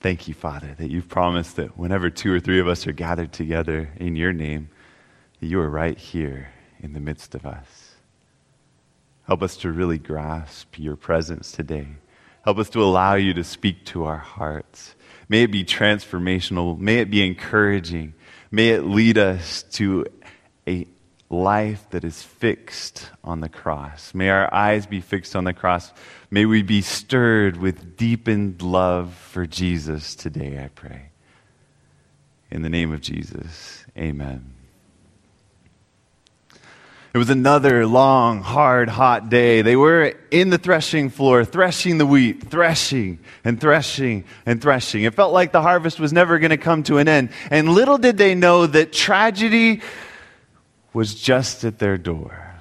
Thank you, Father, that you've promised that whenever two or three of us are gathered together in your name, that you are right here in the midst of us. Help us to really grasp your presence today. Help us to allow you to speak to our hearts. May it be transformational. May it be encouraging. May it lead us to a life that is fixed on the cross. May our eyes be fixed on the cross. May we be stirred with deepened love for Jesus today, I pray. In the name of Jesus, amen. It was another long, hard, hot day. They were in the threshing floor, threshing the wheat, threshing and threshing and threshing. It felt like the harvest was never going to come to an end. And little did they know that tragedy was just at their door.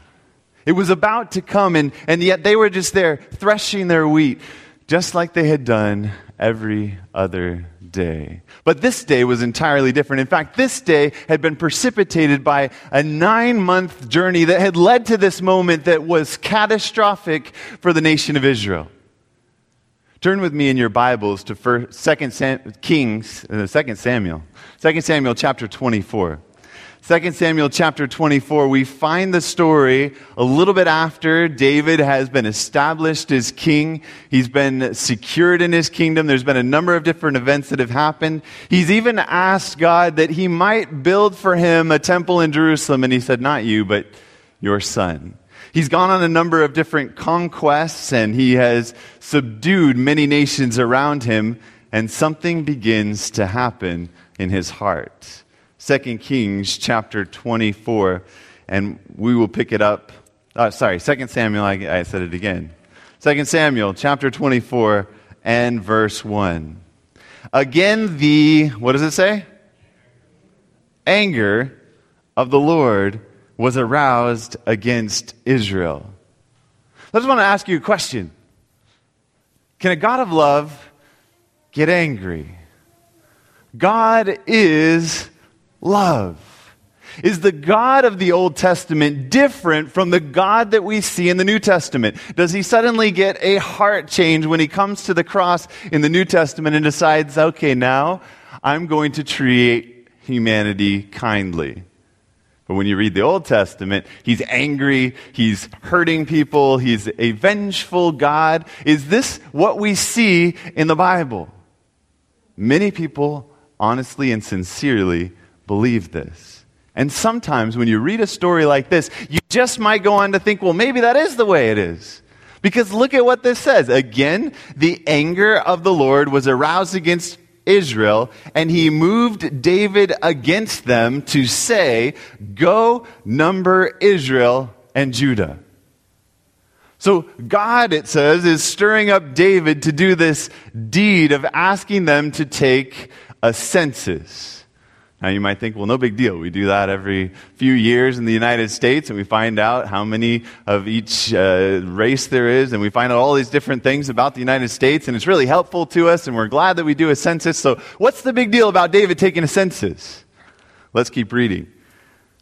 It was about to come, and, and yet they were just there threshing their wheat, just like they had done every other day. But this day was entirely different. In fact, this day had been precipitated by a nine month journey that had led to this moment that was catastrophic for the nation of Israel. Turn with me in your Bibles to 2 Sam, Kings, uh, 2 Samuel, 2 Samuel chapter 24. 2 Samuel chapter 24, we find the story a little bit after David has been established as king. He's been secured in his kingdom. There's been a number of different events that have happened. He's even asked God that he might build for him a temple in Jerusalem, and he said, Not you, but your son. He's gone on a number of different conquests, and he has subdued many nations around him, and something begins to happen in his heart. 2 Kings chapter 24, and we will pick it up. Uh, sorry, 2 Samuel, I, I said it again. 2 Samuel chapter 24 and verse 1. Again, the, what does it say? Anger of the Lord was aroused against Israel. I just want to ask you a question Can a God of love get angry? God is love? Is the God of the Old Testament different from the God that we see in the New Testament? Does he suddenly get a heart change when he comes to the cross in the New Testament and decides, okay, now I'm going to treat humanity kindly? But when you read the Old Testament, he's angry, he's hurting people, he's a vengeful God. Is this what we see in the Bible? Many people honestly and sincerely believe this. And sometimes when you read a story like this, you just might go on to think, well, maybe that is the way it is. Because look at what this says. Again, the anger of the Lord was aroused against Israel, and he moved David against them to say, Go number Israel and Judah. So, God, it says, is stirring up David to do this deed of asking them to take a census. Now, you might think, well, no big deal. We do that every few years in the United States, and we find out how many of each uh, race there is, and we find out all these different things about the United States, and it's really helpful to us, and we're glad that we do a census. So, what's the big deal about David taking a census? Let's keep reading.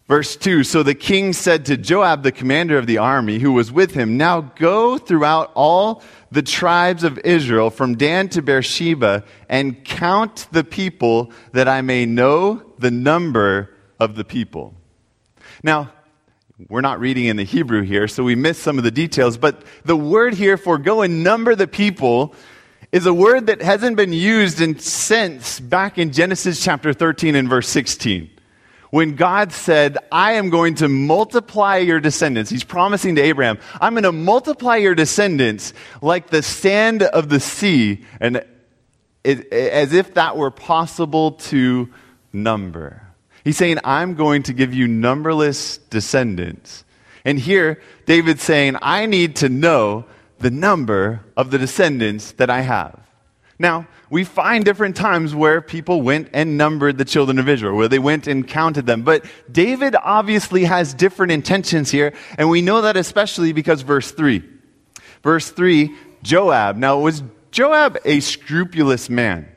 Verse 2 So the king said to Joab, the commander of the army, who was with him, Now go throughout all the tribes of Israel from Dan to Beersheba and count the people that I may know the number of the people. Now, we're not reading in the Hebrew here, so we miss some of the details, but the word here for go and number the people is a word that hasn't been used in since back in Genesis chapter 13 and verse 16 when God said, I am going to multiply your descendants. He's promising to Abraham, I'm going to multiply your descendants like the sand of the sea, and it, as if that were possible to number. He's saying, I'm going to give you numberless descendants. And here, David's saying, I need to know the number of the descendants that I have. Now, we find different times where people went and numbered the children of Israel, where they went and counted them. But David obviously has different intentions here, and we know that especially because verse 3. Verse 3, Joab. Now, was Joab a scrupulous man?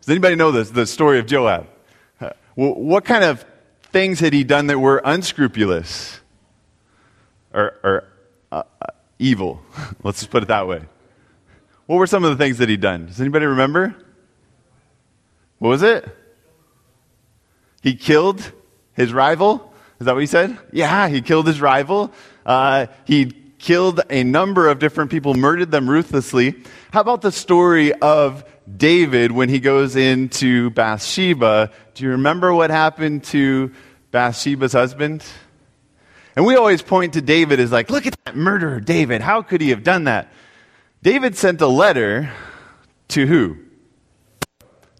Does anybody know this, the story of Joab? What kind of things had he done that were unscrupulous or, or uh, uh evil? Let's just put it that way. what were some of the things that he'd done? Does anybody remember? What was it? He killed his rival. Is that what he said? Yeah, he killed his rival. Uh, he killed a number of different people, murdered them ruthlessly. How about the story of David when he goes into Bathsheba? Do you remember what happened to Bathsheba's husband? And we always point to David as like, look at that murderer, David. How could he have done that? David sent a letter to who?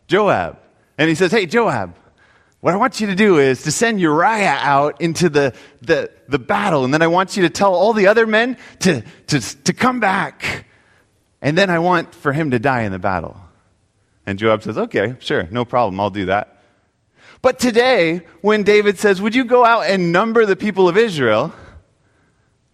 Joab. And he says, Hey, Joab, what I want you to do is to send Uriah out into the, the, the battle, and then I want you to tell all the other men to, to, to come back. And then I want for him to die in the battle. And Joab says, Okay, sure, no problem, I'll do that. But today, when David says, Would you go out and number the people of Israel?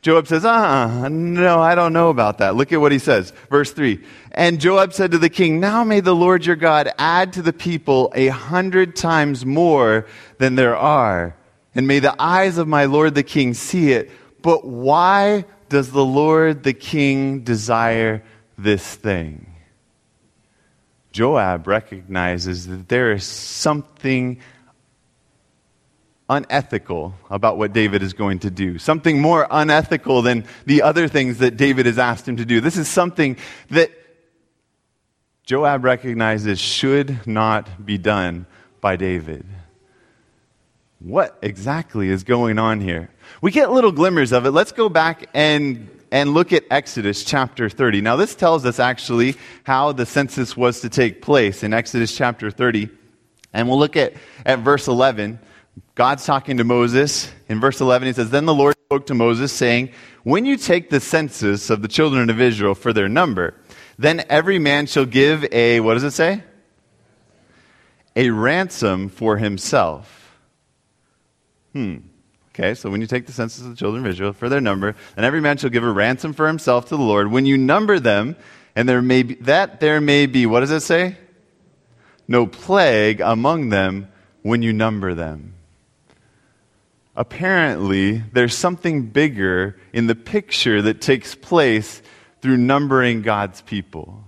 Joab says, Ah, uh-uh, no, I don't know about that. Look at what he says. Verse 3. And Joab said to the king, Now may the Lord your God add to the people a hundred times more than there are, and may the eyes of my Lord the king see it. But why does the Lord the king desire this thing? Joab recognizes that there is something unethical about what David is going to do, something more unethical than the other things that David has asked him to do. This is something that Joab recognizes should not be done by David. What exactly is going on here? We get little glimmers of it. Let's go back and and look at Exodus chapter 30. Now, this tells us actually how the census was to take place in Exodus chapter 30. And we'll look at, at verse 11. God's talking to Moses. In verse 11, he says, Then the Lord spoke to Moses, saying, When you take the census of the children of Israel for their number, then every man shall give a, what does it say? A ransom for himself. Hmm. Okay, so when you take the census of the children of Israel for their number, and every man shall give a ransom for himself to the Lord. When you number them, and there may be, that there may be, what does it say? No plague among them when you number them apparently there's something bigger in the picture that takes place through numbering God's people.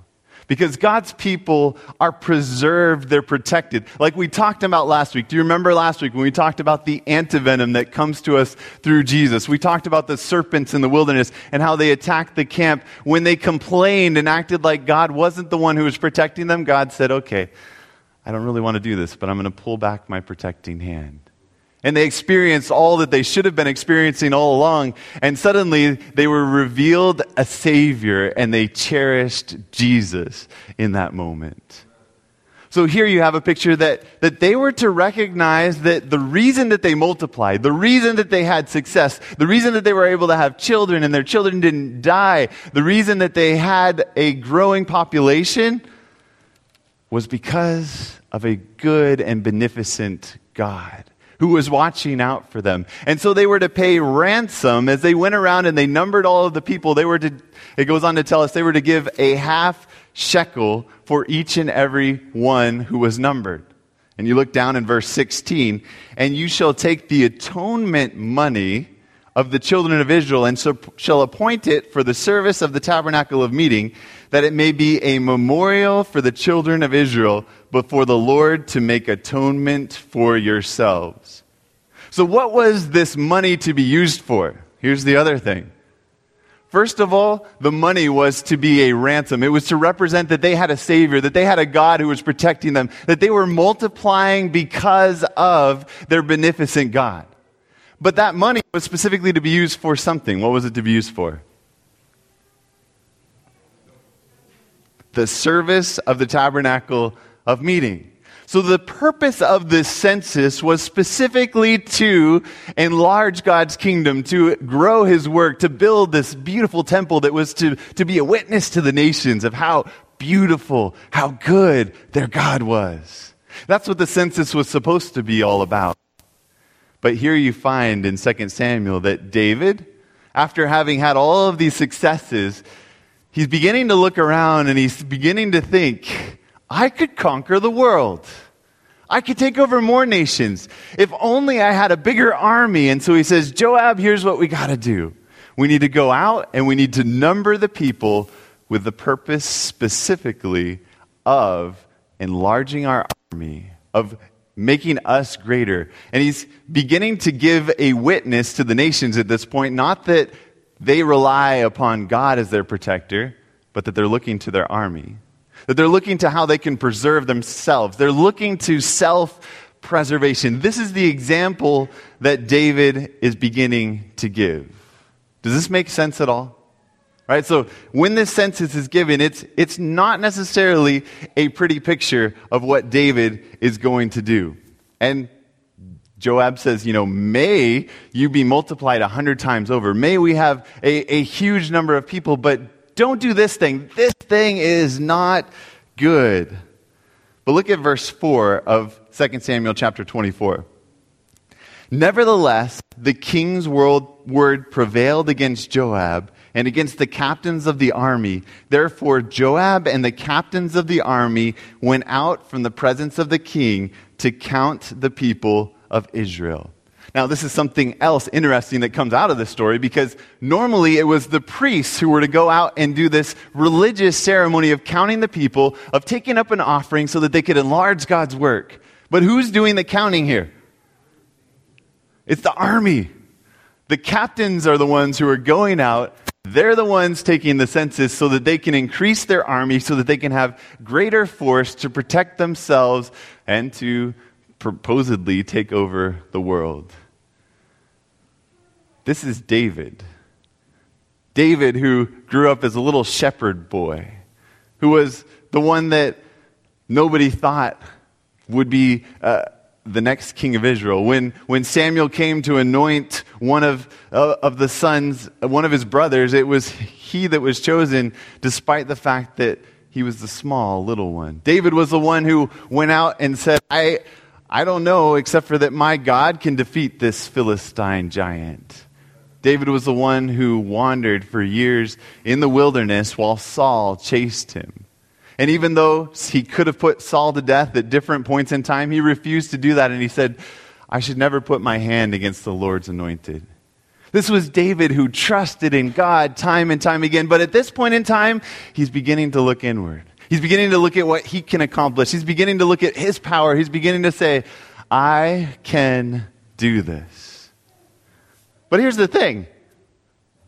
Because God's people are preserved, they're protected. Like we talked about last week. Do you remember last week when we talked about the antivenom that comes to us through Jesus? We talked about the serpents in the wilderness and how they attacked the camp. When they complained and acted like God wasn't the one who was protecting them, God said, okay, I don't really want to do this, but I'm going to pull back my protecting hand. And they experienced all that they should have been experiencing all along. And suddenly they were revealed a Savior and they cherished Jesus in that moment. So here you have a picture that, that they were to recognize that the reason that they multiplied, the reason that they had success, the reason that they were able to have children and their children didn't die, the reason that they had a growing population was because of a good and beneficent God who was watching out for them. And so they were to pay ransom as they went around and they numbered all of the people. They were to, it goes on to tell us, they were to give a half shekel for each and every one who was numbered. And you look down in verse 16, and you shall take the atonement money of the children of Israel and so shall appoint it for the service of the tabernacle of meeting, that it may be a memorial for the children of Israel before the Lord to make atonement for yourselves. So, what was this money to be used for? Here's the other thing. First of all, the money was to be a ransom. It was to represent that they had a Savior, that they had a God who was protecting them, that they were multiplying because of their beneficent God. But that money was specifically to be used for something. What was it to be used for? The service of the tabernacle of meeting. So the purpose of this census was specifically to enlarge God's kingdom, to grow his work, to build this beautiful temple that was to, to be a witness to the nations of how beautiful, how good their God was. That's what the census was supposed to be all about. But here you find in 2 Samuel that David, after having had all of these successes, he's beginning to look around and he's beginning to think, I could conquer the world. I could take over more nations. If only I had a bigger army. And so he says, Joab, here's what we got to do. We need to go out and we need to number the people with the purpose specifically of enlarging our army, of making us greater. And he's beginning to give a witness to the nations at this point, not that they rely upon God as their protector, but that they're looking to their army. That they're looking to how they can preserve themselves. They're looking to self preservation. This is the example that David is beginning to give. Does this make sense at all? Right? So when this census is given, it's, it's not necessarily a pretty picture of what David is going to do. And Joab says, you know, may you be multiplied a hundred times over. May we have a, a huge number of people, but don't do this thing. This thing is not good. But look at verse 4 of 2 Samuel chapter 24. Nevertheless, the king's word prevailed against Joab and against the captains of the army. Therefore, Joab and the captains of the army went out from the presence of the king to count the people of Israel. Now, this is something else interesting that comes out of this story because normally it was the priests who were to go out and do this religious ceremony of counting the people, of taking up an offering so that they could enlarge God's work. But who's doing the counting here? It's the army. The captains are the ones who are going out they're the ones taking the census so that they can increase their army, so that they can have greater force to protect themselves and to proposedly take over the world. This is David. David, who grew up as a little shepherd boy, who was the one that nobody thought would be. Uh, the next king of Israel. When, when Samuel came to anoint one of, uh, of the sons, one of his brothers, it was he that was chosen despite the fact that he was the small little one. David was the one who went out and said, I, I don't know except for that my God can defeat this Philistine giant. David was the one who wandered for years in the wilderness while Saul chased him. And even though he could have put Saul to death at different points in time, he refused to do that. And he said, I should never put my hand against the Lord's anointed. This was David who trusted in God time and time again. But at this point in time, he's beginning to look inward. He's beginning to look at what he can accomplish. He's beginning to look at his power. He's beginning to say, I can do this. But here's the thing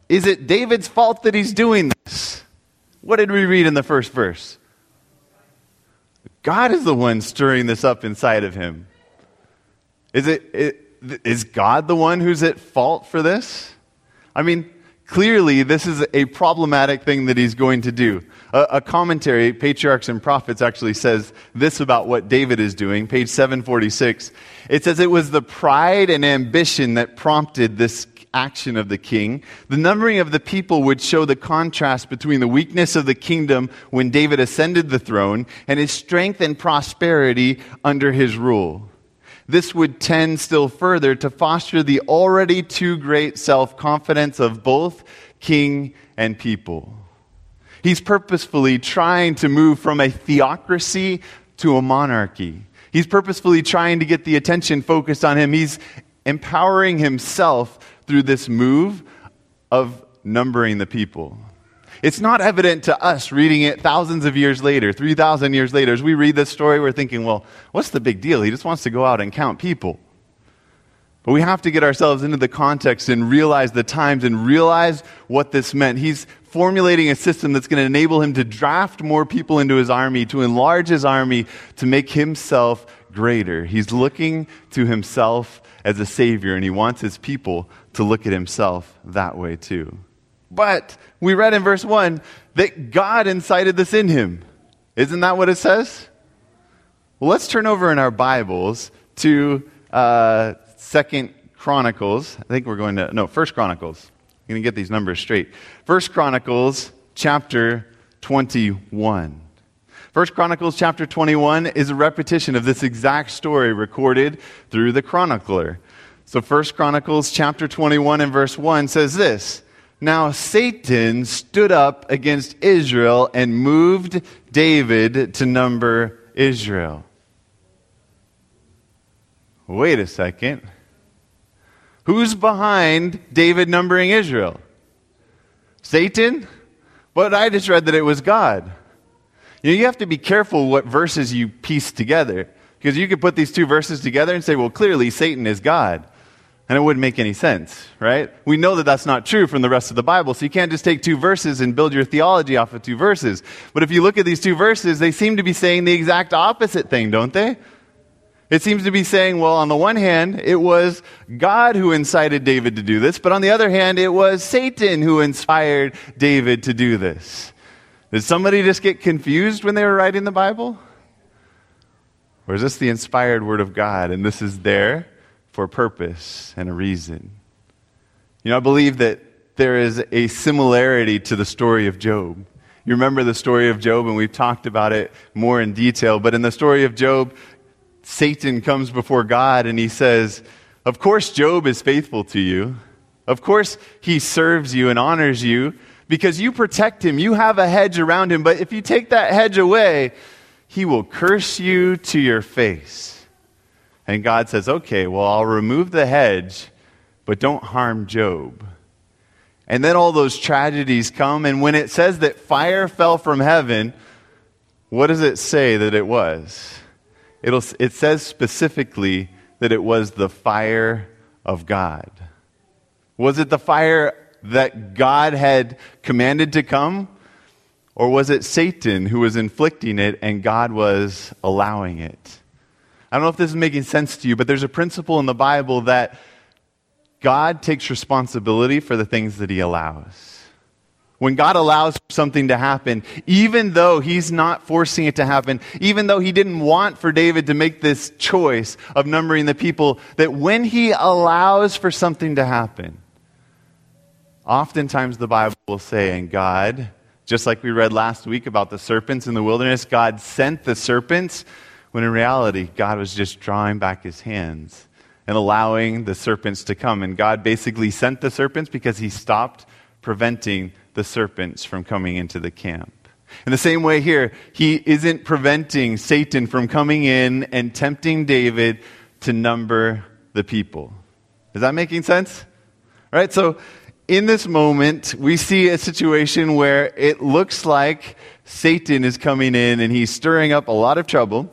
Is it David's fault that he's doing this? What did we read in the first verse? God is the one stirring this up inside of him. Is, it, it, is God the one who's at fault for this? I mean, clearly, this is a problematic thing that he's going to do. A, a, commentary, Patriarchs and Prophets, actually says this about what David is doing, page 746. It says it was the pride and ambition that prompted this action of the king. The numbering of the people would show the contrast between the weakness of the kingdom when David ascended the throne and his strength and prosperity under his rule. This would tend still further to foster the already too great self confidence of both king and people. He's purposefully trying to move from a theocracy to a monarchy. He's purposefully trying to get the attention focused on him. He's empowering himself through this move of numbering the people. It's not evident to us reading it thousands of years later, 3,000 years later. As we read this story, we're thinking, well, what's the big deal? He just wants to go out and count people. But we have to get ourselves into the context and realize the times and realize what this meant. He's formulating a system that's going to enable him to draft more people into his army, to enlarge his army, to make himself greater. He's looking to himself as a savior, and he wants his people to look at himself that way too. But we read in verse 1 that God incited this in him. Isn't that what it says? Well, let's turn over in our Bibles to uh, Second Chronicles. I think we're going to, no, First Chronicles. I'm going to get these numbers straight. First Chronicles chapter 21. First Chronicles chapter 21 is a repetition of this exact story recorded through the chronicler. So First Chronicles chapter 21 and verse 1 says this. Now Satan stood up against Israel and moved David to number Israel. Wait a second. Who's behind David numbering Israel? Satan? But I just read that it was God. You, know, you have to be careful what verses you piece together. Because you could put these two verses together and say, well, clearly Satan is God. And it wouldn't make any sense, right? We know that that's not true from the rest of the Bible. So you can't just take two verses and build your theology off of two verses. But if you look at these two verses, they seem to be saying the exact opposite thing, don't they? It seems to be saying, well, on the one hand, it was God who incited David to do this, but on the other hand, it was Satan who inspired David to do this. Did somebody just get confused when they were writing the Bible? Or is this the inspired word of God and this is there for a purpose and a reason? You know, I believe that there is a similarity to the story of Job. You remember the story of Job, and we've talked about it more in detail. But in the story of Job, Satan comes before God and he says, Of course, Job is faithful to you. Of course, he serves you and honors you because you protect him. You have a hedge around him. But if you take that hedge away, he will curse you to your face. And God says, Okay, well, I'll remove the hedge, but don't harm Job. And then all those tragedies come. And when it says that fire fell from heaven, what does it say that it was? It'll, it says specifically that it was the fire of God. Was it the fire that God had commanded to come? Or was it Satan who was inflicting it and God was allowing it? I don't know if this is making sense to you, but there's a principle in the Bible that God takes responsibility for the things that he allows. When God allows something to happen, even though He's not forcing it to happen, even though He didn't want for David to make this choice of numbering the people, that when He allows for something to happen, oftentimes the Bible will say, and God just like we read last week about the serpents in the wilderness, God sent the serpents, when in reality, God was just drawing back his hands and allowing the serpents to come. And God basically sent the serpents because he stopped preventing the serpents from coming into the camp. In the same way here, he isn't preventing Satan from coming in and tempting David to number the people. Is that making sense? All right, so in this moment, we see a situation where it looks like Satan is coming in and he's stirring up a lot of trouble.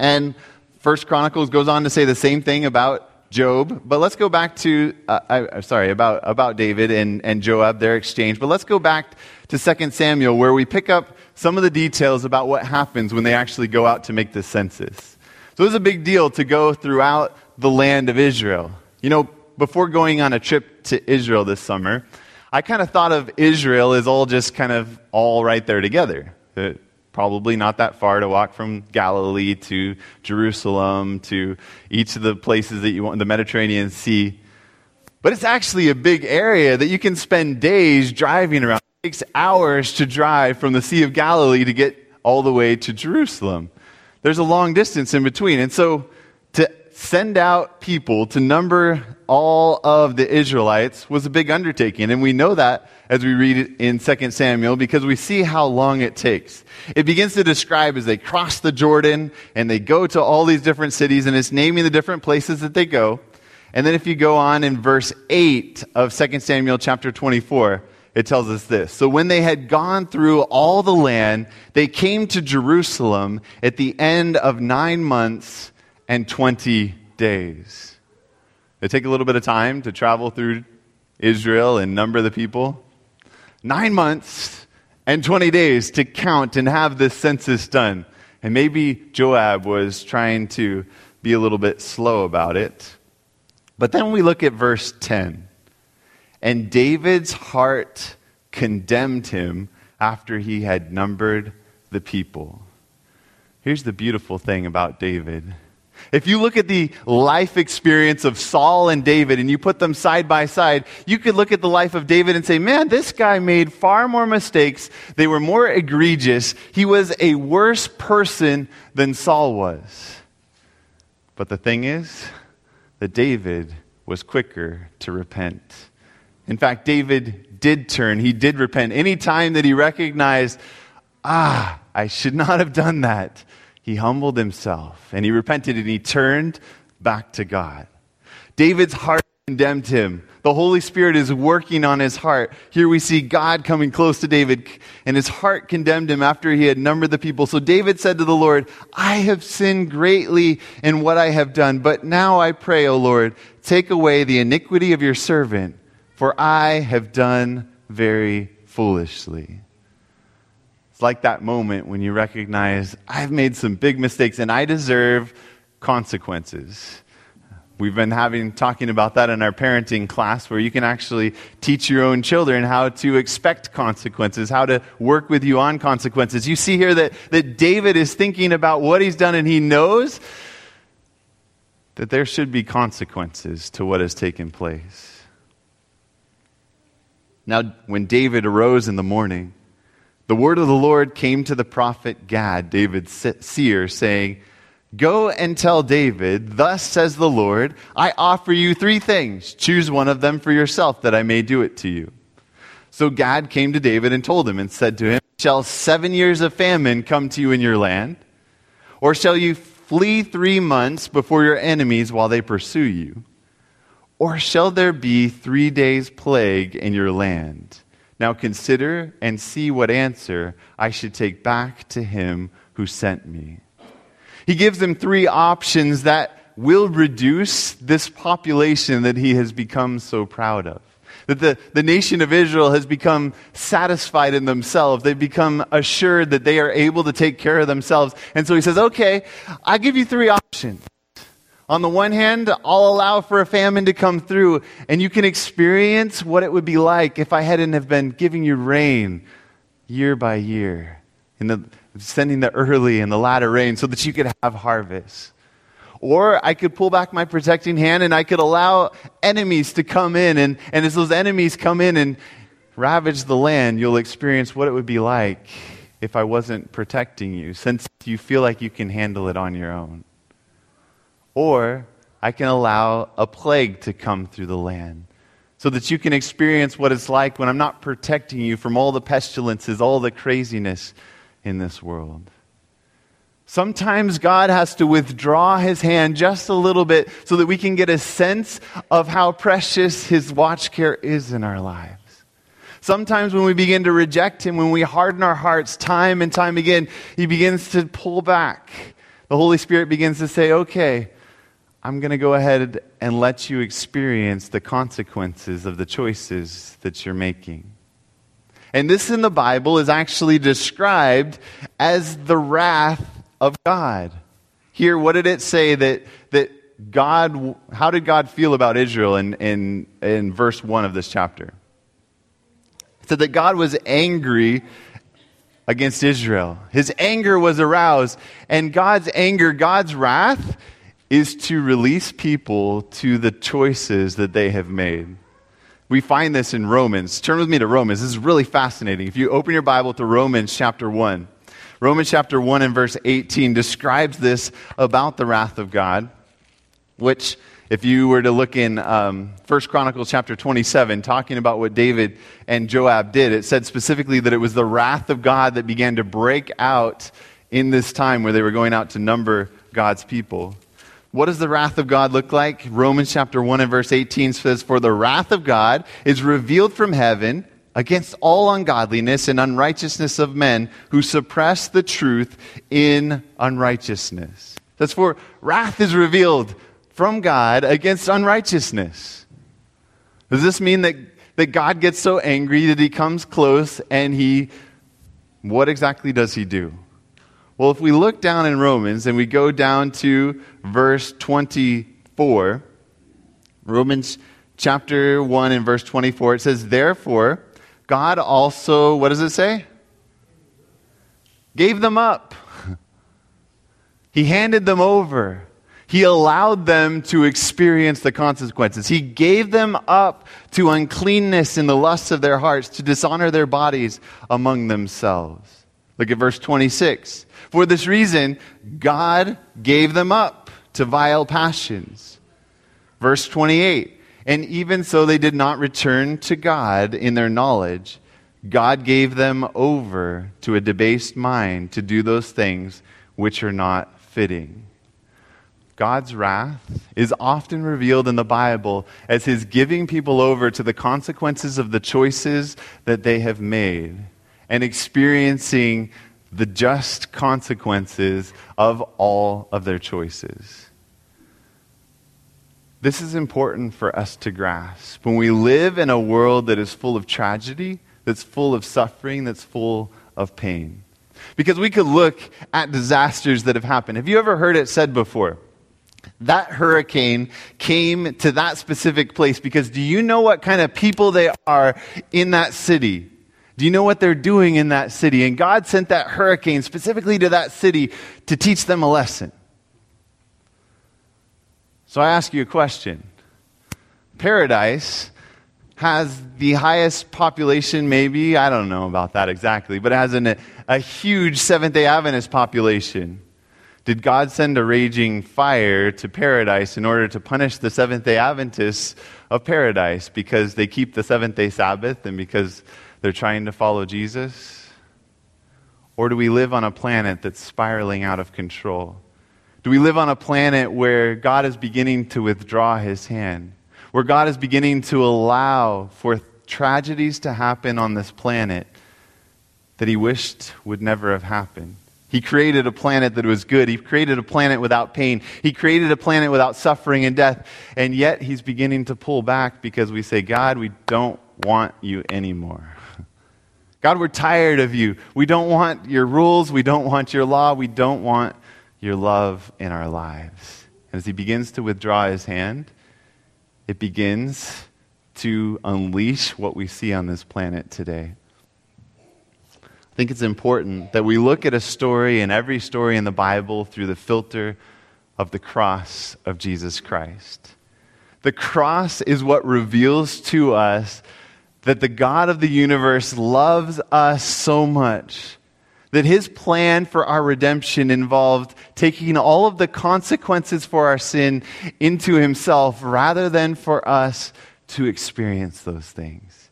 And First Chronicles goes on to say the same thing about Job. But let's go back to, uh, I, sorry, about, about David and, and Joab, their exchange. But let's go back to 2 Samuel, where we pick up some of the details about what happens when they actually go out to make the census. So it was a big deal to go throughout the land of Israel. You know, before going on a trip to Israel this summer, I kind of thought of Israel as all just kind of all right there together. Probably not that far to walk from Galilee to Jerusalem to each of the places that you want, the Mediterranean Sea. But it's actually a big area that you can spend days driving around. It takes hours to drive from the Sea of Galilee to get all the way to Jerusalem. There's a long distance in between. And so to send out people to number all of the Israelites was a big undertaking. And we know that as we read it in 2 Samuel because we see how long it takes. It begins to describe as they cross the Jordan and they go to all these different cities and it's naming the different places that they go. And then if you go on in verse 8 of 2 Samuel chapter 24, it tells us this. So when they had gone through all the land, they came to Jerusalem at the end of nine months and 20 days. It take a little bit of time to travel through Israel and number the people. Nine months and 20 days to count and have this census done. And maybe Joab was trying to be a little bit slow about it. But then we look at verse 10. And David's heart condemned him after he had numbered the people. Here's the beautiful thing about David if you look at the life experience of Saul and David and you put them side by side, you could look at the life of David and say, man, this guy made far more mistakes. They were more egregious. He was a worse person than Saul was. But the thing is that David was quicker to repent. In fact, David did turn, he did repent. Any time that he recognized, ah, I should not have done that he humbled himself and he repented and he turned back to God. David's heart condemned him. The Holy Spirit is working on his heart. Here we see God coming close to David, and his heart condemned him after he had numbered the people. So David said to the Lord, I have sinned greatly in what I have done, but now I pray, O Lord, take away the iniquity of your servant, for I have done very foolishly. It's like that moment when you recognize, I've made some big mistakes and I deserve consequences. We've been having talking about that in our parenting class where you can actually teach your own children how to expect consequences, how to work with you on consequences. You see here that, that David is thinking about what he's done and he knows that there should be consequences to what has taken place. Now, when David arose in the morning, the word of the Lord came to the prophet Gad, David's seer, saying, Go and tell David, Thus says the Lord, I offer you three things. Choose one of them for yourself, that I may do it to you. So Gad came to David and told him, and said to him, Shall seven years of famine come to you in your land? Or shall you flee three months before your enemies while they pursue you? Or shall there be three days' plague in your land? Now consider and see what answer I should take back to him who sent me. He gives them three options that will reduce this population that he has become so proud of. That the, the nation of Israel has become satisfied in themselves. They've become assured that they are able to take care of themselves. And so he says, okay, i give you three options. On the one hand, I'll allow for a famine to come through, and you can experience what it would be like if I hadn't have been giving you rain year by year. In the, sending the early and the latter rain so that you could have harvest. Or I could pull back my protecting hand and I could allow enemies to come in. And, and as those enemies come in and ravage the land, you'll experience what it would be like if I wasn't protecting you, since you feel like you can handle it on your own. Or I can allow a plague to come through the land so that you can experience what it's like when I'm not protecting you from all the pestilences, all the craziness in this world. Sometimes God has to withdraw his hand just a little bit so that we can get a sense of how precious his watch care is in our lives. Sometimes when we begin to reject him, when we harden our hearts time and time again, he begins to pull back. The Holy Spirit begins to say, okay, I'm going to go ahead and let you experience the consequences of the choices that you're making. And this in the Bible is actually described as the wrath of God. Here, what did it say that, that God, how did God feel about Israel in, in, in verse 1 of this chapter? It said that God was angry against Israel. His anger was aroused, and God's anger, God's wrath, is to release people to the choices that they have made. We find this in Romans. Turn with me to Romans. This is really fascinating. If you open your Bible to Romans chapter 1, Romans chapter 1 and verse 18 describes this about the wrath of God, which, if you were to look in um, 1 Chronicles chapter 27, talking about what David and Joab did, it said specifically that it was the wrath of God that began to break out in this time where they were going out to number God's people. What does the wrath of God look like? Romans chapter 1 and verse 18 says, For the wrath of God is revealed from heaven against all ungodliness and unrighteousness of men who suppress the truth in unrighteousness. That's for wrath is revealed from God against unrighteousness. Does this mean that, that God gets so angry that he comes close and he, what exactly does he do? Well, if we look down in Romans and we go down to verse 24, Romans chapter 1 and verse 24, it says, Therefore, God also, what does it say? Gave them up. He handed them over. He allowed them to experience the consequences. He gave them up to uncleanness in the lusts of their hearts, to dishonor their bodies among themselves. Look at verse 26. For this reason, God gave them up to vile passions. Verse 28 And even so they did not return to God in their knowledge, God gave them over to a debased mind to do those things which are not fitting. God's wrath is often revealed in the Bible as his giving people over to the consequences of the choices that they have made and experiencing the just consequences of all of their choices. This is important for us to grasp. When we live in a world that is full of tragedy, that's full of suffering, that's full of pain. Because we could look at disasters that have happened. Have you ever heard it said before? That hurricane came to that specific place because do you know what kind of people they are in that city? Do you know what they're doing in that city? And God sent that hurricane specifically to that city to teach them a lesson. So I ask you a question Paradise has the highest population, maybe, I don't know about that exactly, but it has an, a huge Seventh day Adventist population. Did God send a raging fire to paradise in order to punish the Seventh day Adventists of paradise because they keep the seventh day Sabbath and because they're trying to follow Jesus? Or do we live on a planet that's spiraling out of control? Do we live on a planet where God is beginning to withdraw his hand? Where God is beginning to allow for tragedies to happen on this planet that he wished would never have happened? He created a planet that was good. He created a planet without pain. He created a planet without suffering and death. And yet he's beginning to pull back because we say, God, we don't want you anymore. God, we're tired of you. We don't want your rules. We don't want your law. We don't want your love in our lives. And as he begins to withdraw his hand, it begins to unleash what we see on this planet today. I think it's important that we look at a story and every story in the Bible through the filter of the cross of Jesus Christ. The cross is what reveals to us that the God of the universe loves us so much that his plan for our redemption involved taking all of the consequences for our sin into himself rather than for us to experience those things.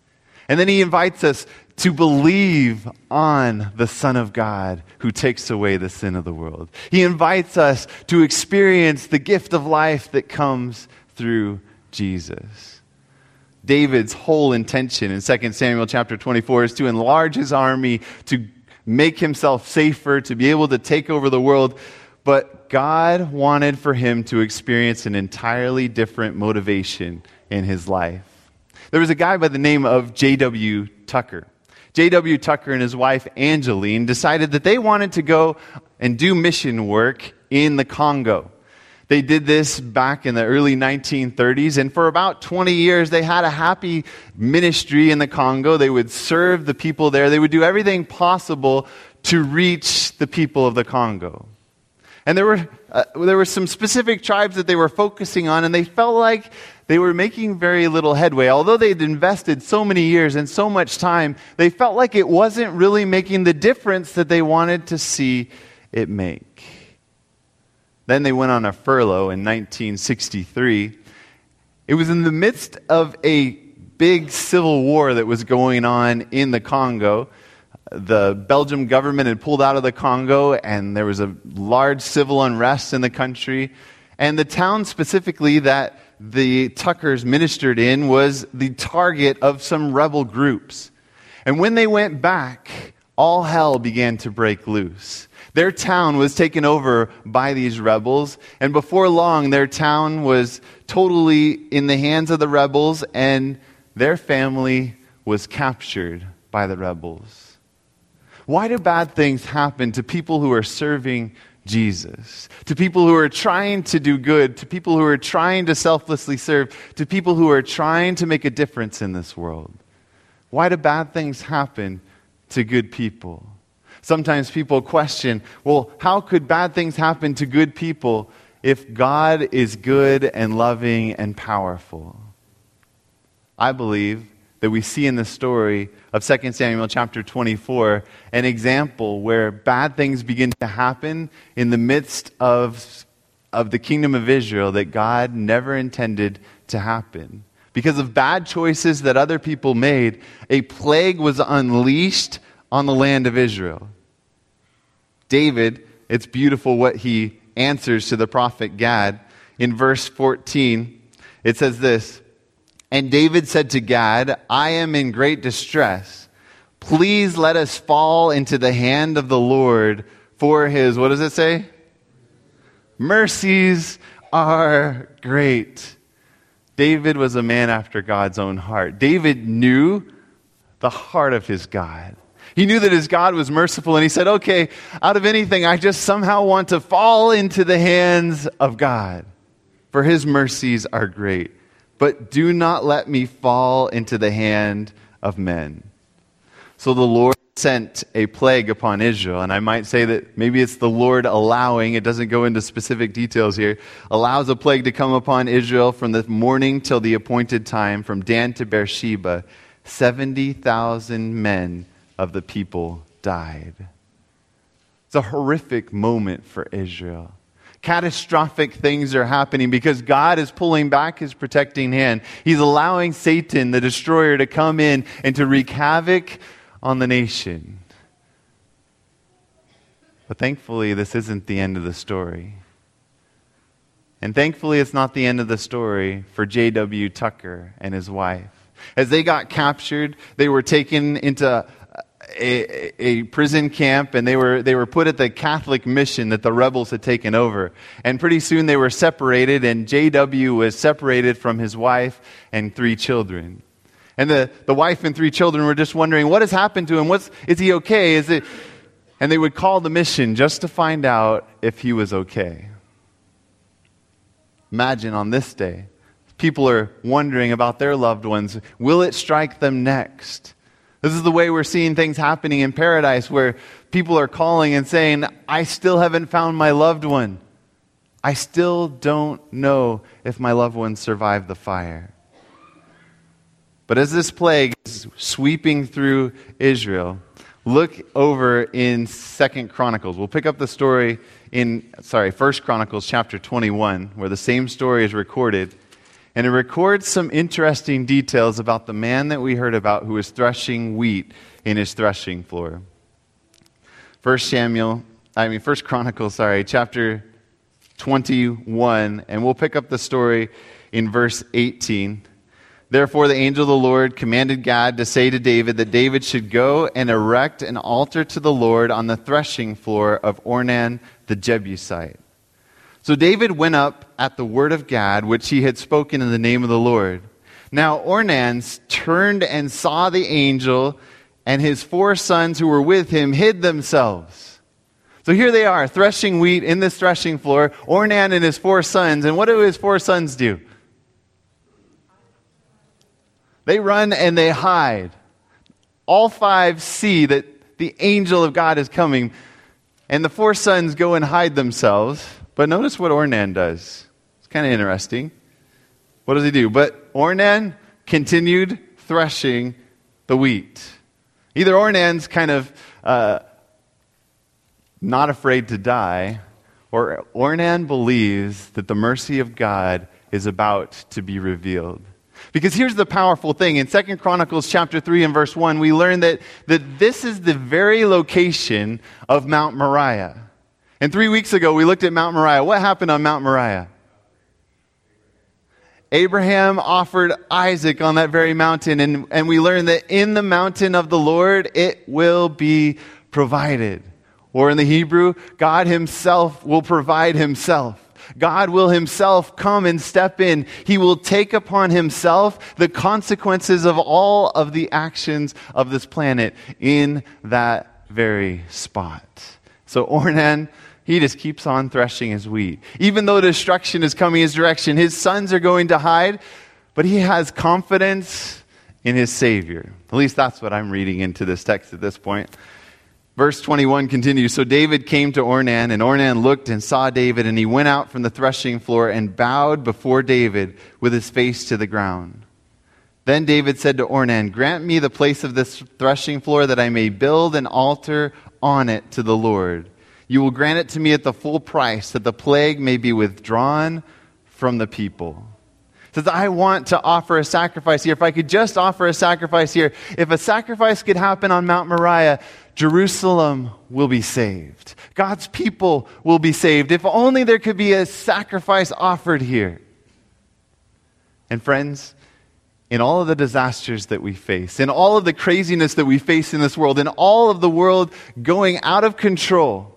And then he invites us to believe on the Son of God who takes away the sin of the world. He invites us to experience the gift of life that comes through Jesus. David's whole intention in 2 Samuel chapter 24 is to enlarge his army, to make himself safer, to be able to take over the world. But God wanted for him to experience an entirely different motivation in his life. There was a guy by the name of J.W. Tucker. J.W. Tucker and his wife Angeline decided that they wanted to go and do mission work in the Congo. They did this back in the early 1930s, and for about 20 years, they had a happy ministry in the Congo. They would serve the people there, they would do everything possible to reach the people of the Congo. And there were, uh, there were some specific tribes that they were focusing on, and they felt like they were making very little headway. Although they'd invested so many years and so much time, they felt like it wasn't really making the difference that they wanted to see it make. Then they went on a furlough in 1963. It was in the midst of a big civil war that was going on in the Congo. The Belgium government had pulled out of the Congo, and there was a large civil unrest in the country. And the town specifically that the Tuckers ministered in was the target of some rebel groups. And when they went back, all hell began to break loose. Their town was taken over by these rebels, and before long, their town was totally in the hands of the rebels, and their family was captured by the rebels. Why do bad things happen to people who are serving Jesus, to people who are trying to do good, to people who are trying to selflessly serve, to people who are trying to make a difference in this world? Why do bad things happen to good people? Sometimes people question, well, how could bad things happen to good people if God is good and loving and powerful? I believe that we see in the story of 2 Samuel chapter 24 an example where bad things begin to happen in the midst of, of the kingdom of Israel that God never intended to happen. Because of bad choices that other people made, a plague was unleashed on the land of Israel. David, it's beautiful what he answers to the prophet Gad. In verse 14, it says this And David said to Gad, I am in great distress. Please let us fall into the hand of the Lord for his, what does it say? Mercies are great. David was a man after God's own heart. David knew the heart of his God. He knew that his God was merciful, and he said, Okay, out of anything, I just somehow want to fall into the hands of God, for his mercies are great. But do not let me fall into the hand of men. So the Lord sent a plague upon Israel. And I might say that maybe it's the Lord allowing, it doesn't go into specific details here, allows a plague to come upon Israel from the morning till the appointed time, from Dan to Beersheba. 70,000 men of the people died. It's a horrific moment for Israel. Catastrophic things are happening because God is pulling back his protecting hand. He's allowing Satan, the destroyer, to come in and to wreak havoc on the nation. But thankfully, this isn't the end of the story. And thankfully, it's not the end of the story for J.W. Tucker and his wife. As they got captured, they were taken into a, a, prison camp and they were, they were put at the Catholic mission that the rebels had taken over. And pretty soon they were separated, and J.W. was separated from his wife and three children. And the, the wife and three children were just wondering, what has happened to him? What's, is he okay? Is it? And they would call the mission just to find out if he was okay. Imagine on this day, people are wondering about their loved ones. Will it strike them next? This is the way we're seeing things happening in paradise where people are calling and saying, I still haven't found my loved one. I still don't know if my loved one survived the fire. But as this plague is sweeping through Israel, look over in Second Chronicles. We'll pick up the story in sorry, First Chronicles chapter 21, where the same story is recorded. And it records some interesting details about the man that we heard about who was threshing wheat in his threshing floor. First Samuel, I mean First Chronicles, sorry, chapter 21, and we'll pick up the story in verse 18. Therefore, the angel of the Lord commanded Gad to say to David that David should go and erect an altar to the Lord on the threshing floor of Ornan the Jebusite. So David went up at the word of Gad, which he had spoken in the name of the Lord. Now Ornan turned and saw the angel, and his four sons who were with him hid themselves. So here they are, threshing wheat in this threshing floor, Ornan and his four sons. And what do his four sons do? They run and they hide. All five see that the angel of God is coming, and the four sons go and hide themselves. But notice what Ornan does. It's kind of interesting. What does he do? But Ornan continued threshing the wheat. Either Ornan's kind of uh, not afraid to die, or Ornan believes that the mercy of God is about to be revealed. Because here's the powerful thing. In 2 Chronicles chapter 3 and verse 1, we learn that, that this is the very location of Mount Moriah. And three weeks ago, we looked at Mount Moriah. What happened on Mount Moriah? Abraham offered Isaac on that very mountain, and, and we learned that in the mountain of the Lord, it will be provided. Or in the Hebrew, God Himself will provide Himself. God will himself come and step in. He will take upon himself the consequences of all of the actions of this planet in that very spot. So Ornan, he just keeps on threshing his wheat. Even though destruction is coming his direction, his sons are going to hide, but he has confidence in his Savior. At least that's what I'm reading into this text at this point. Verse 21 continues So David came to Ornan, and Ornan looked and saw David, and he went out from the threshing floor and bowed before David with his face to the ground. Then David said to Ornan, Grant me the place of this threshing floor that I may build an altar on it to the Lord. You will grant it to me at the full price, that the plague may be withdrawn from the people. says, I want to offer a sacrifice here. If I could just offer a sacrifice here, if a sacrifice could happen on Mount Moriah, Jerusalem will be saved. God's people will be saved. If only there could be a sacrifice offered here. And friends, in all of the disasters that we face, in all of the craziness that we face in this world, in all of the world going out of control,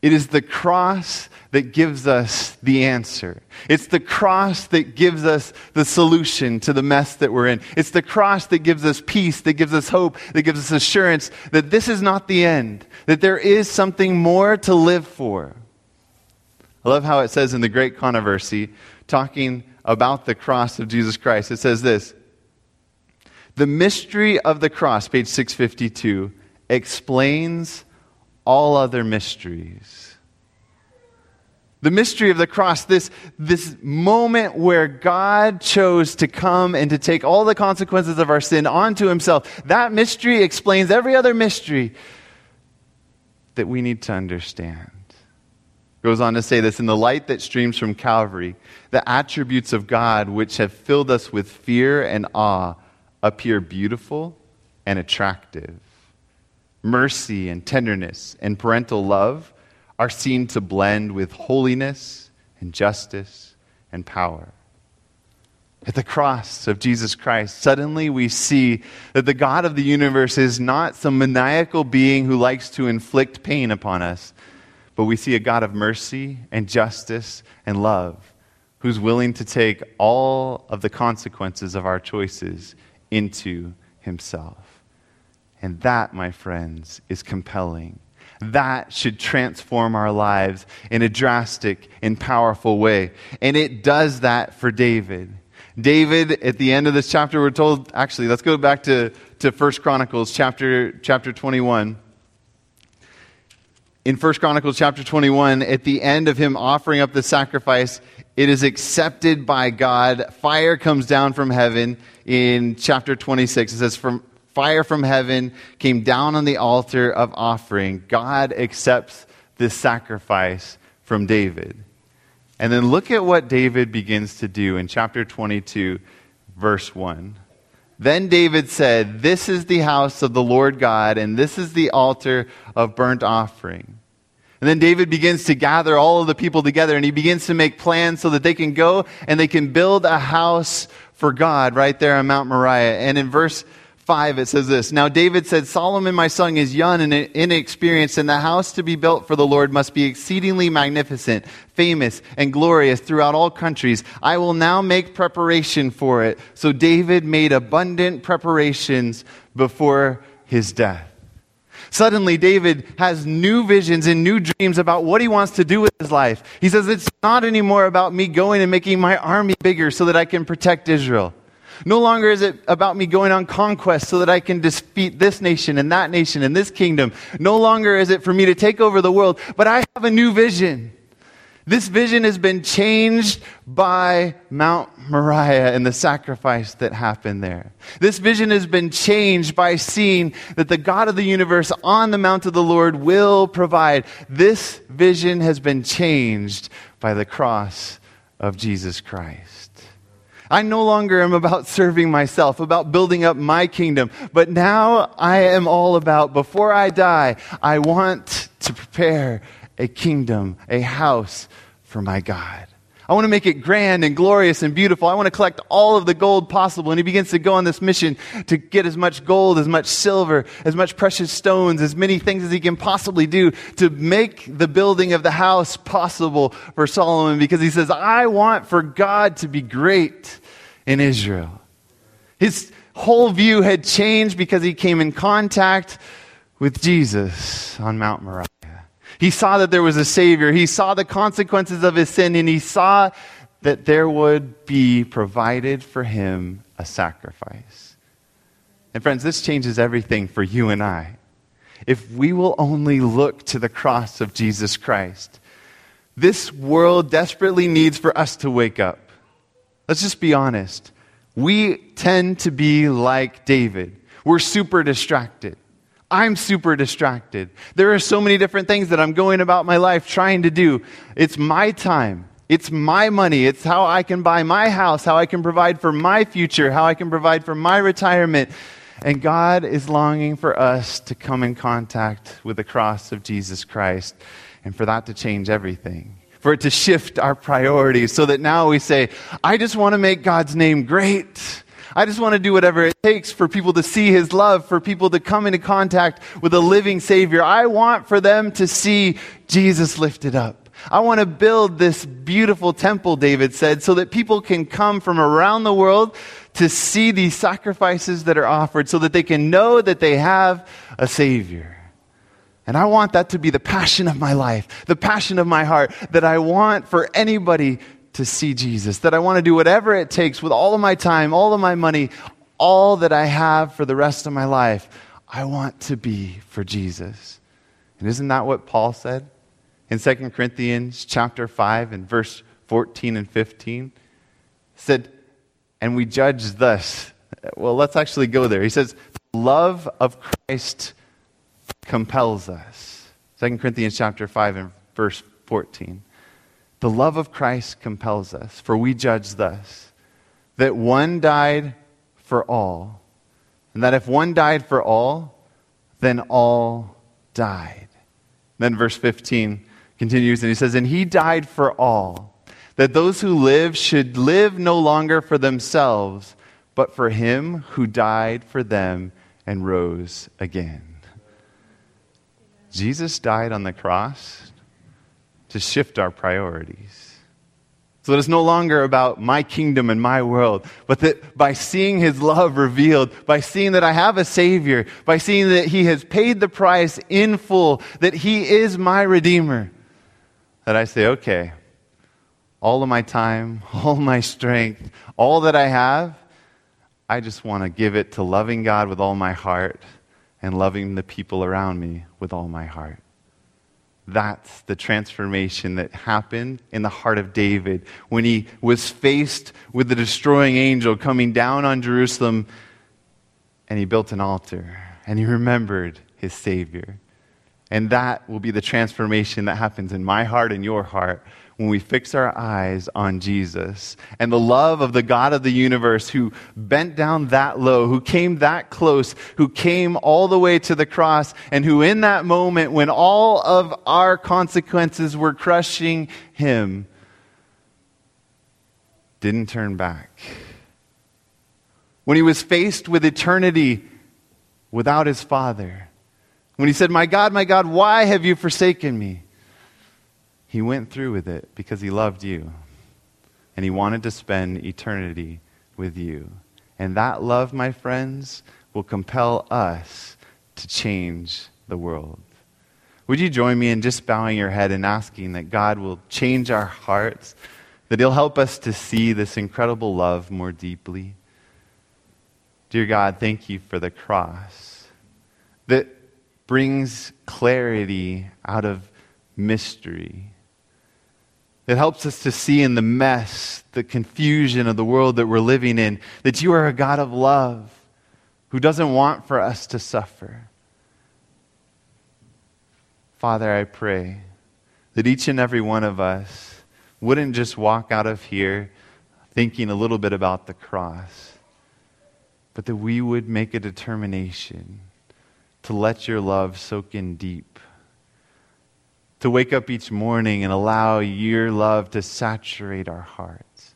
it is the cross that gives us the answer. It's the cross that gives us the solution to the mess that we're in. It's the cross that gives us peace, that gives us hope, that gives us assurance that this is not the end, that there is something more to live for. I love how it says in the Great Controversy, talking about the cross of Jesus Christ. It says this The mystery of the cross, page 652, explains all other mysteries. The mystery of the cross, this, this moment where God chose to come and to take all the consequences of our sin onto himself, that mystery explains every other mystery that we need to understand. Goes on to say this in the light that streams from Calvary, the attributes of God which have filled us with fear and awe appear beautiful and attractive. Mercy and tenderness and parental love are seen to blend with holiness and justice and power. At the cross of Jesus Christ, suddenly we see that the God of the universe is not some maniacal being who likes to inflict pain upon us, but we see a God of mercy and justice and love who's willing to take all of the consequences of our choices into himself. And that, my friends, is compelling that should transform our lives in a drastic and powerful way. And it does that for David. David, at the end of this chapter, we're told, actually, let's go back to, to 1 Chronicles chapter, chapter 21. In 1 Chronicles chapter 21, at the end of him offering up the sacrifice, it is accepted by God. Fire comes down from heaven in chapter 26. It says, from, fire from heaven came down on the altar of offering, God accepts this sacrifice from David. And then look at what David begins to do in chapter 22, verse 1. Then David said, This is the house of the Lord God, and this is the altar of burnt offering. And then David begins to gather all of the people together, and he begins to make plans so that they can go and they can build a house for God right there on Mount Moriah. And in verse 5, it says this Now David said, Solomon, my son, is young and inexperienced, and the house to be built for the Lord must be exceedingly magnificent, famous, and glorious throughout all countries. I will now make preparation for it. So David made abundant preparations before his death. Suddenly, David has new visions and new dreams about what he wants to do with his life. He says, It's not anymore about me going and making my army bigger so that I can protect Israel. No longer is it about me going on conquest so that I can defeat this nation and that nation and this kingdom. No longer is it for me to take over the world, but I have a new vision. This vision has been changed by Mount Moriah and the sacrifice that happened there. This vision has been changed by seeing that the God of the universe on the Mount of the Lord will provide. This vision has been changed by the cross of Jesus Christ. I no longer am about serving myself, about building up my kingdom, but now I am all about, before I die, I want to prepare a kingdom, a house for my God. I want to make it grand and glorious and beautiful. I want to collect all of the gold possible. And he begins to go on this mission to get as much gold, as much silver, as much precious stones, as many things as he can possibly do to make the building of the house possible for Solomon because he says, I want for God to be great in Israel. His whole view had changed because he came in contact with Jesus on Mount Moriah. He saw that there was a Savior. He saw the consequences of his sin, and he saw that there would be provided for him a sacrifice. And, friends, this changes everything for you and I. If we will only look to the cross of Jesus Christ, this world desperately needs for us to wake up. Let's just be honest. We tend to be like David. We're super distracted. I'm super distracted. There are so many different things that I'm going about my life trying to do. It's my time. It's my money. It's how I can buy my house, how I can provide for my future, how I can provide for my retirement. And God is longing for us to come in contact with the cross of Jesus Christ and for that to change everything. For it to shift our priorities so that now we say, I just want to make God's name great. I just want to do whatever it takes for people to see his love, for people to come into contact with a living Savior. I want for them to see Jesus lifted up. I want to build this beautiful temple, David said, so that people can come from around the world to see these sacrifices that are offered so that they can know that they have a Savior. And I want that to be the passion of my life, the passion of my heart, that I want for anybody to see Jesus, that I want to do whatever it takes with all of my time, all of my money, all that I have for the rest of my life. I want to be for Jesus. And isn't that what Paul said in 2 Corinthians chapter 5 and verse 14 and 15? said, and we judge thus. Well, let's actually go there. He says, love of Christ compels us. 2 Corinthians chapter 5 and verse 14. The love of Christ compels us, for we judge thus that one died for all, and that if one died for all, then all died. Then verse 15 continues, and he says, And he died for all that those who live should live no longer for themselves, but for him who died for them and rose again. Jesus died on the cross to shift our priorities. So that it's no longer about my kingdom and my world, but that by seeing his love revealed, by seeing that I have a Savior, by seeing that he has paid the price in full, that he is my Redeemer, that I say, okay, all of my time, all my strength, all that I have, I just want to give it to loving God with all my heart and loving the people around me with all my heart. That's the transformation that happened in the heart of David when he was faced with the destroying angel coming down on Jerusalem and he built an altar and he remembered his Savior. And that will be the transformation that happens in my heart and your heart when we fix our eyes on Jesus and the love of the God of the universe who bent down that low, who came that close, who came all the way to the cross, and who in that moment when all of our consequences were crushing him, didn't turn back. When he was faced with eternity without his Father, when he said, My God, my God, why have you forsaken me? He went through with it because he loved you. And he wanted to spend eternity with you. And that love, my friends, will compel us to change the world. Would you join me in just bowing your head and asking that God will change our hearts, that He'll help us to see this incredible love more deeply? Dear God, thank you for the cross that brings clarity out of mystery. It helps us to see in the mess, the confusion of the world that we're living in, that you are a God of love who doesn't want for us to suffer. Father, I pray that each and every one of us wouldn't just walk out of here thinking a little bit about the cross, but that we would make a determination to let your love soak in deep to wake up each morning and allow your love to saturate our hearts.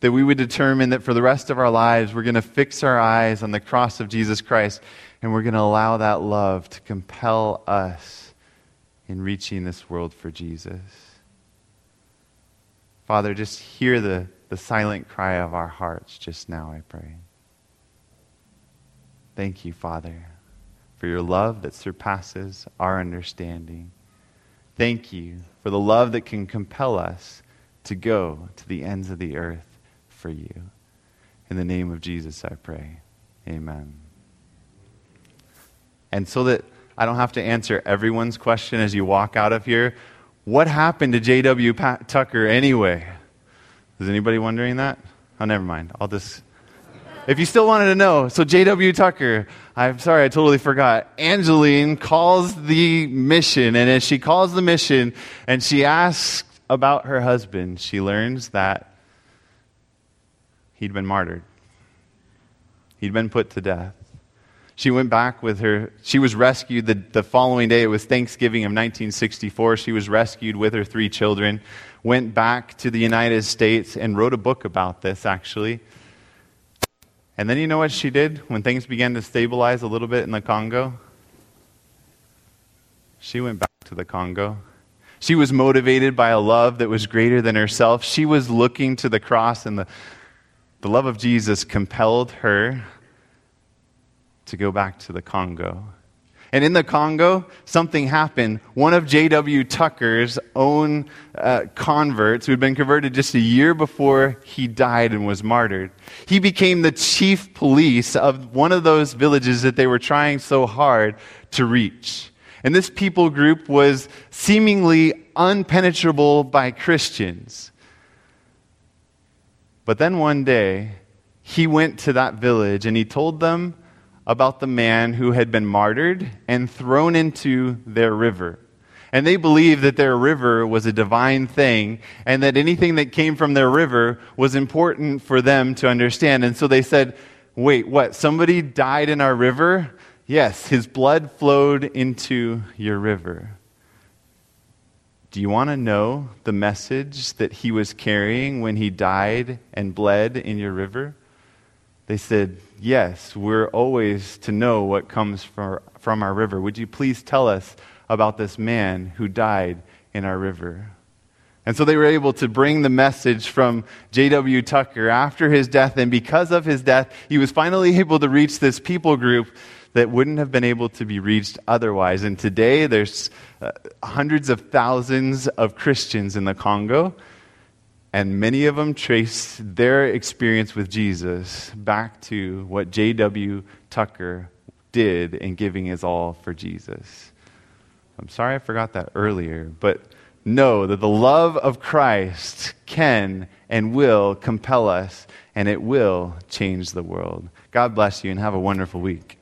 That we would determine that for the rest of our lives, we're going to fix our eyes on the cross of Jesus Christ and we're going to allow that love to compel us in reaching this world for Jesus. Father, just hear the, the silent cry of our hearts just now, I pray. Thank you, Father, for your love that surpasses our understanding. Thank you for the love that can compel us to go to the ends of the earth for you. In the name of Jesus, I pray. Amen. And so that I don't have to answer everyone's question as you walk out of here, what happened to J.W. Tucker anyway? Is anybody wondering that? Oh, never mind. I'll just if you still wanted to know, so J.W. Tucker, I'm sorry, I totally forgot. Angeline calls the mission, and as she calls the mission and she asks about her husband, she learns that he'd been martyred, he'd been put to death. She went back with her, she was rescued the, the following day. It was Thanksgiving of 1964. She was rescued with her three children, went back to the United States, and wrote a book about this, actually. And then you know what she did when things began to stabilize a little bit in the Congo? She went back to the Congo. She was motivated by a love that was greater than herself. She was looking to the cross, and the, the love of Jesus compelled her to go back to the Congo. And in the Congo, something happened. One of J.W. Tucker's own uh, converts, who had been converted just a year before he died and was martyred, he became the chief police of one of those villages that they were trying so hard to reach. And this people group was seemingly unpenetrable by Christians. But then one day, he went to that village and he told them about the man who had been martyred and thrown into their river. And they believed that their river was a divine thing and that anything that came from their river was important for them to understand. And so they said, Wait, what? Somebody died in our river? Yes, his blood flowed into your river. Do you want to know the message that he was carrying when he died and bled in your river? They said, Yes, we're always to know what comes from, from our river. Would you please tell us about this man who died in our river? And so they were able to bring the message from J.W. Tucker after his death. And because of his death, he was finally able to reach this people group that wouldn't have been able to be reached otherwise. And today, there's uh, hundreds of thousands of Christians in the Congo and many of them trace their experience with Jesus back to what J.W. Tucker did in giving his all for Jesus. I'm sorry I forgot that earlier, but know that the love of Christ can and will compel us, and it will change the world. God bless you, and have a wonderful week.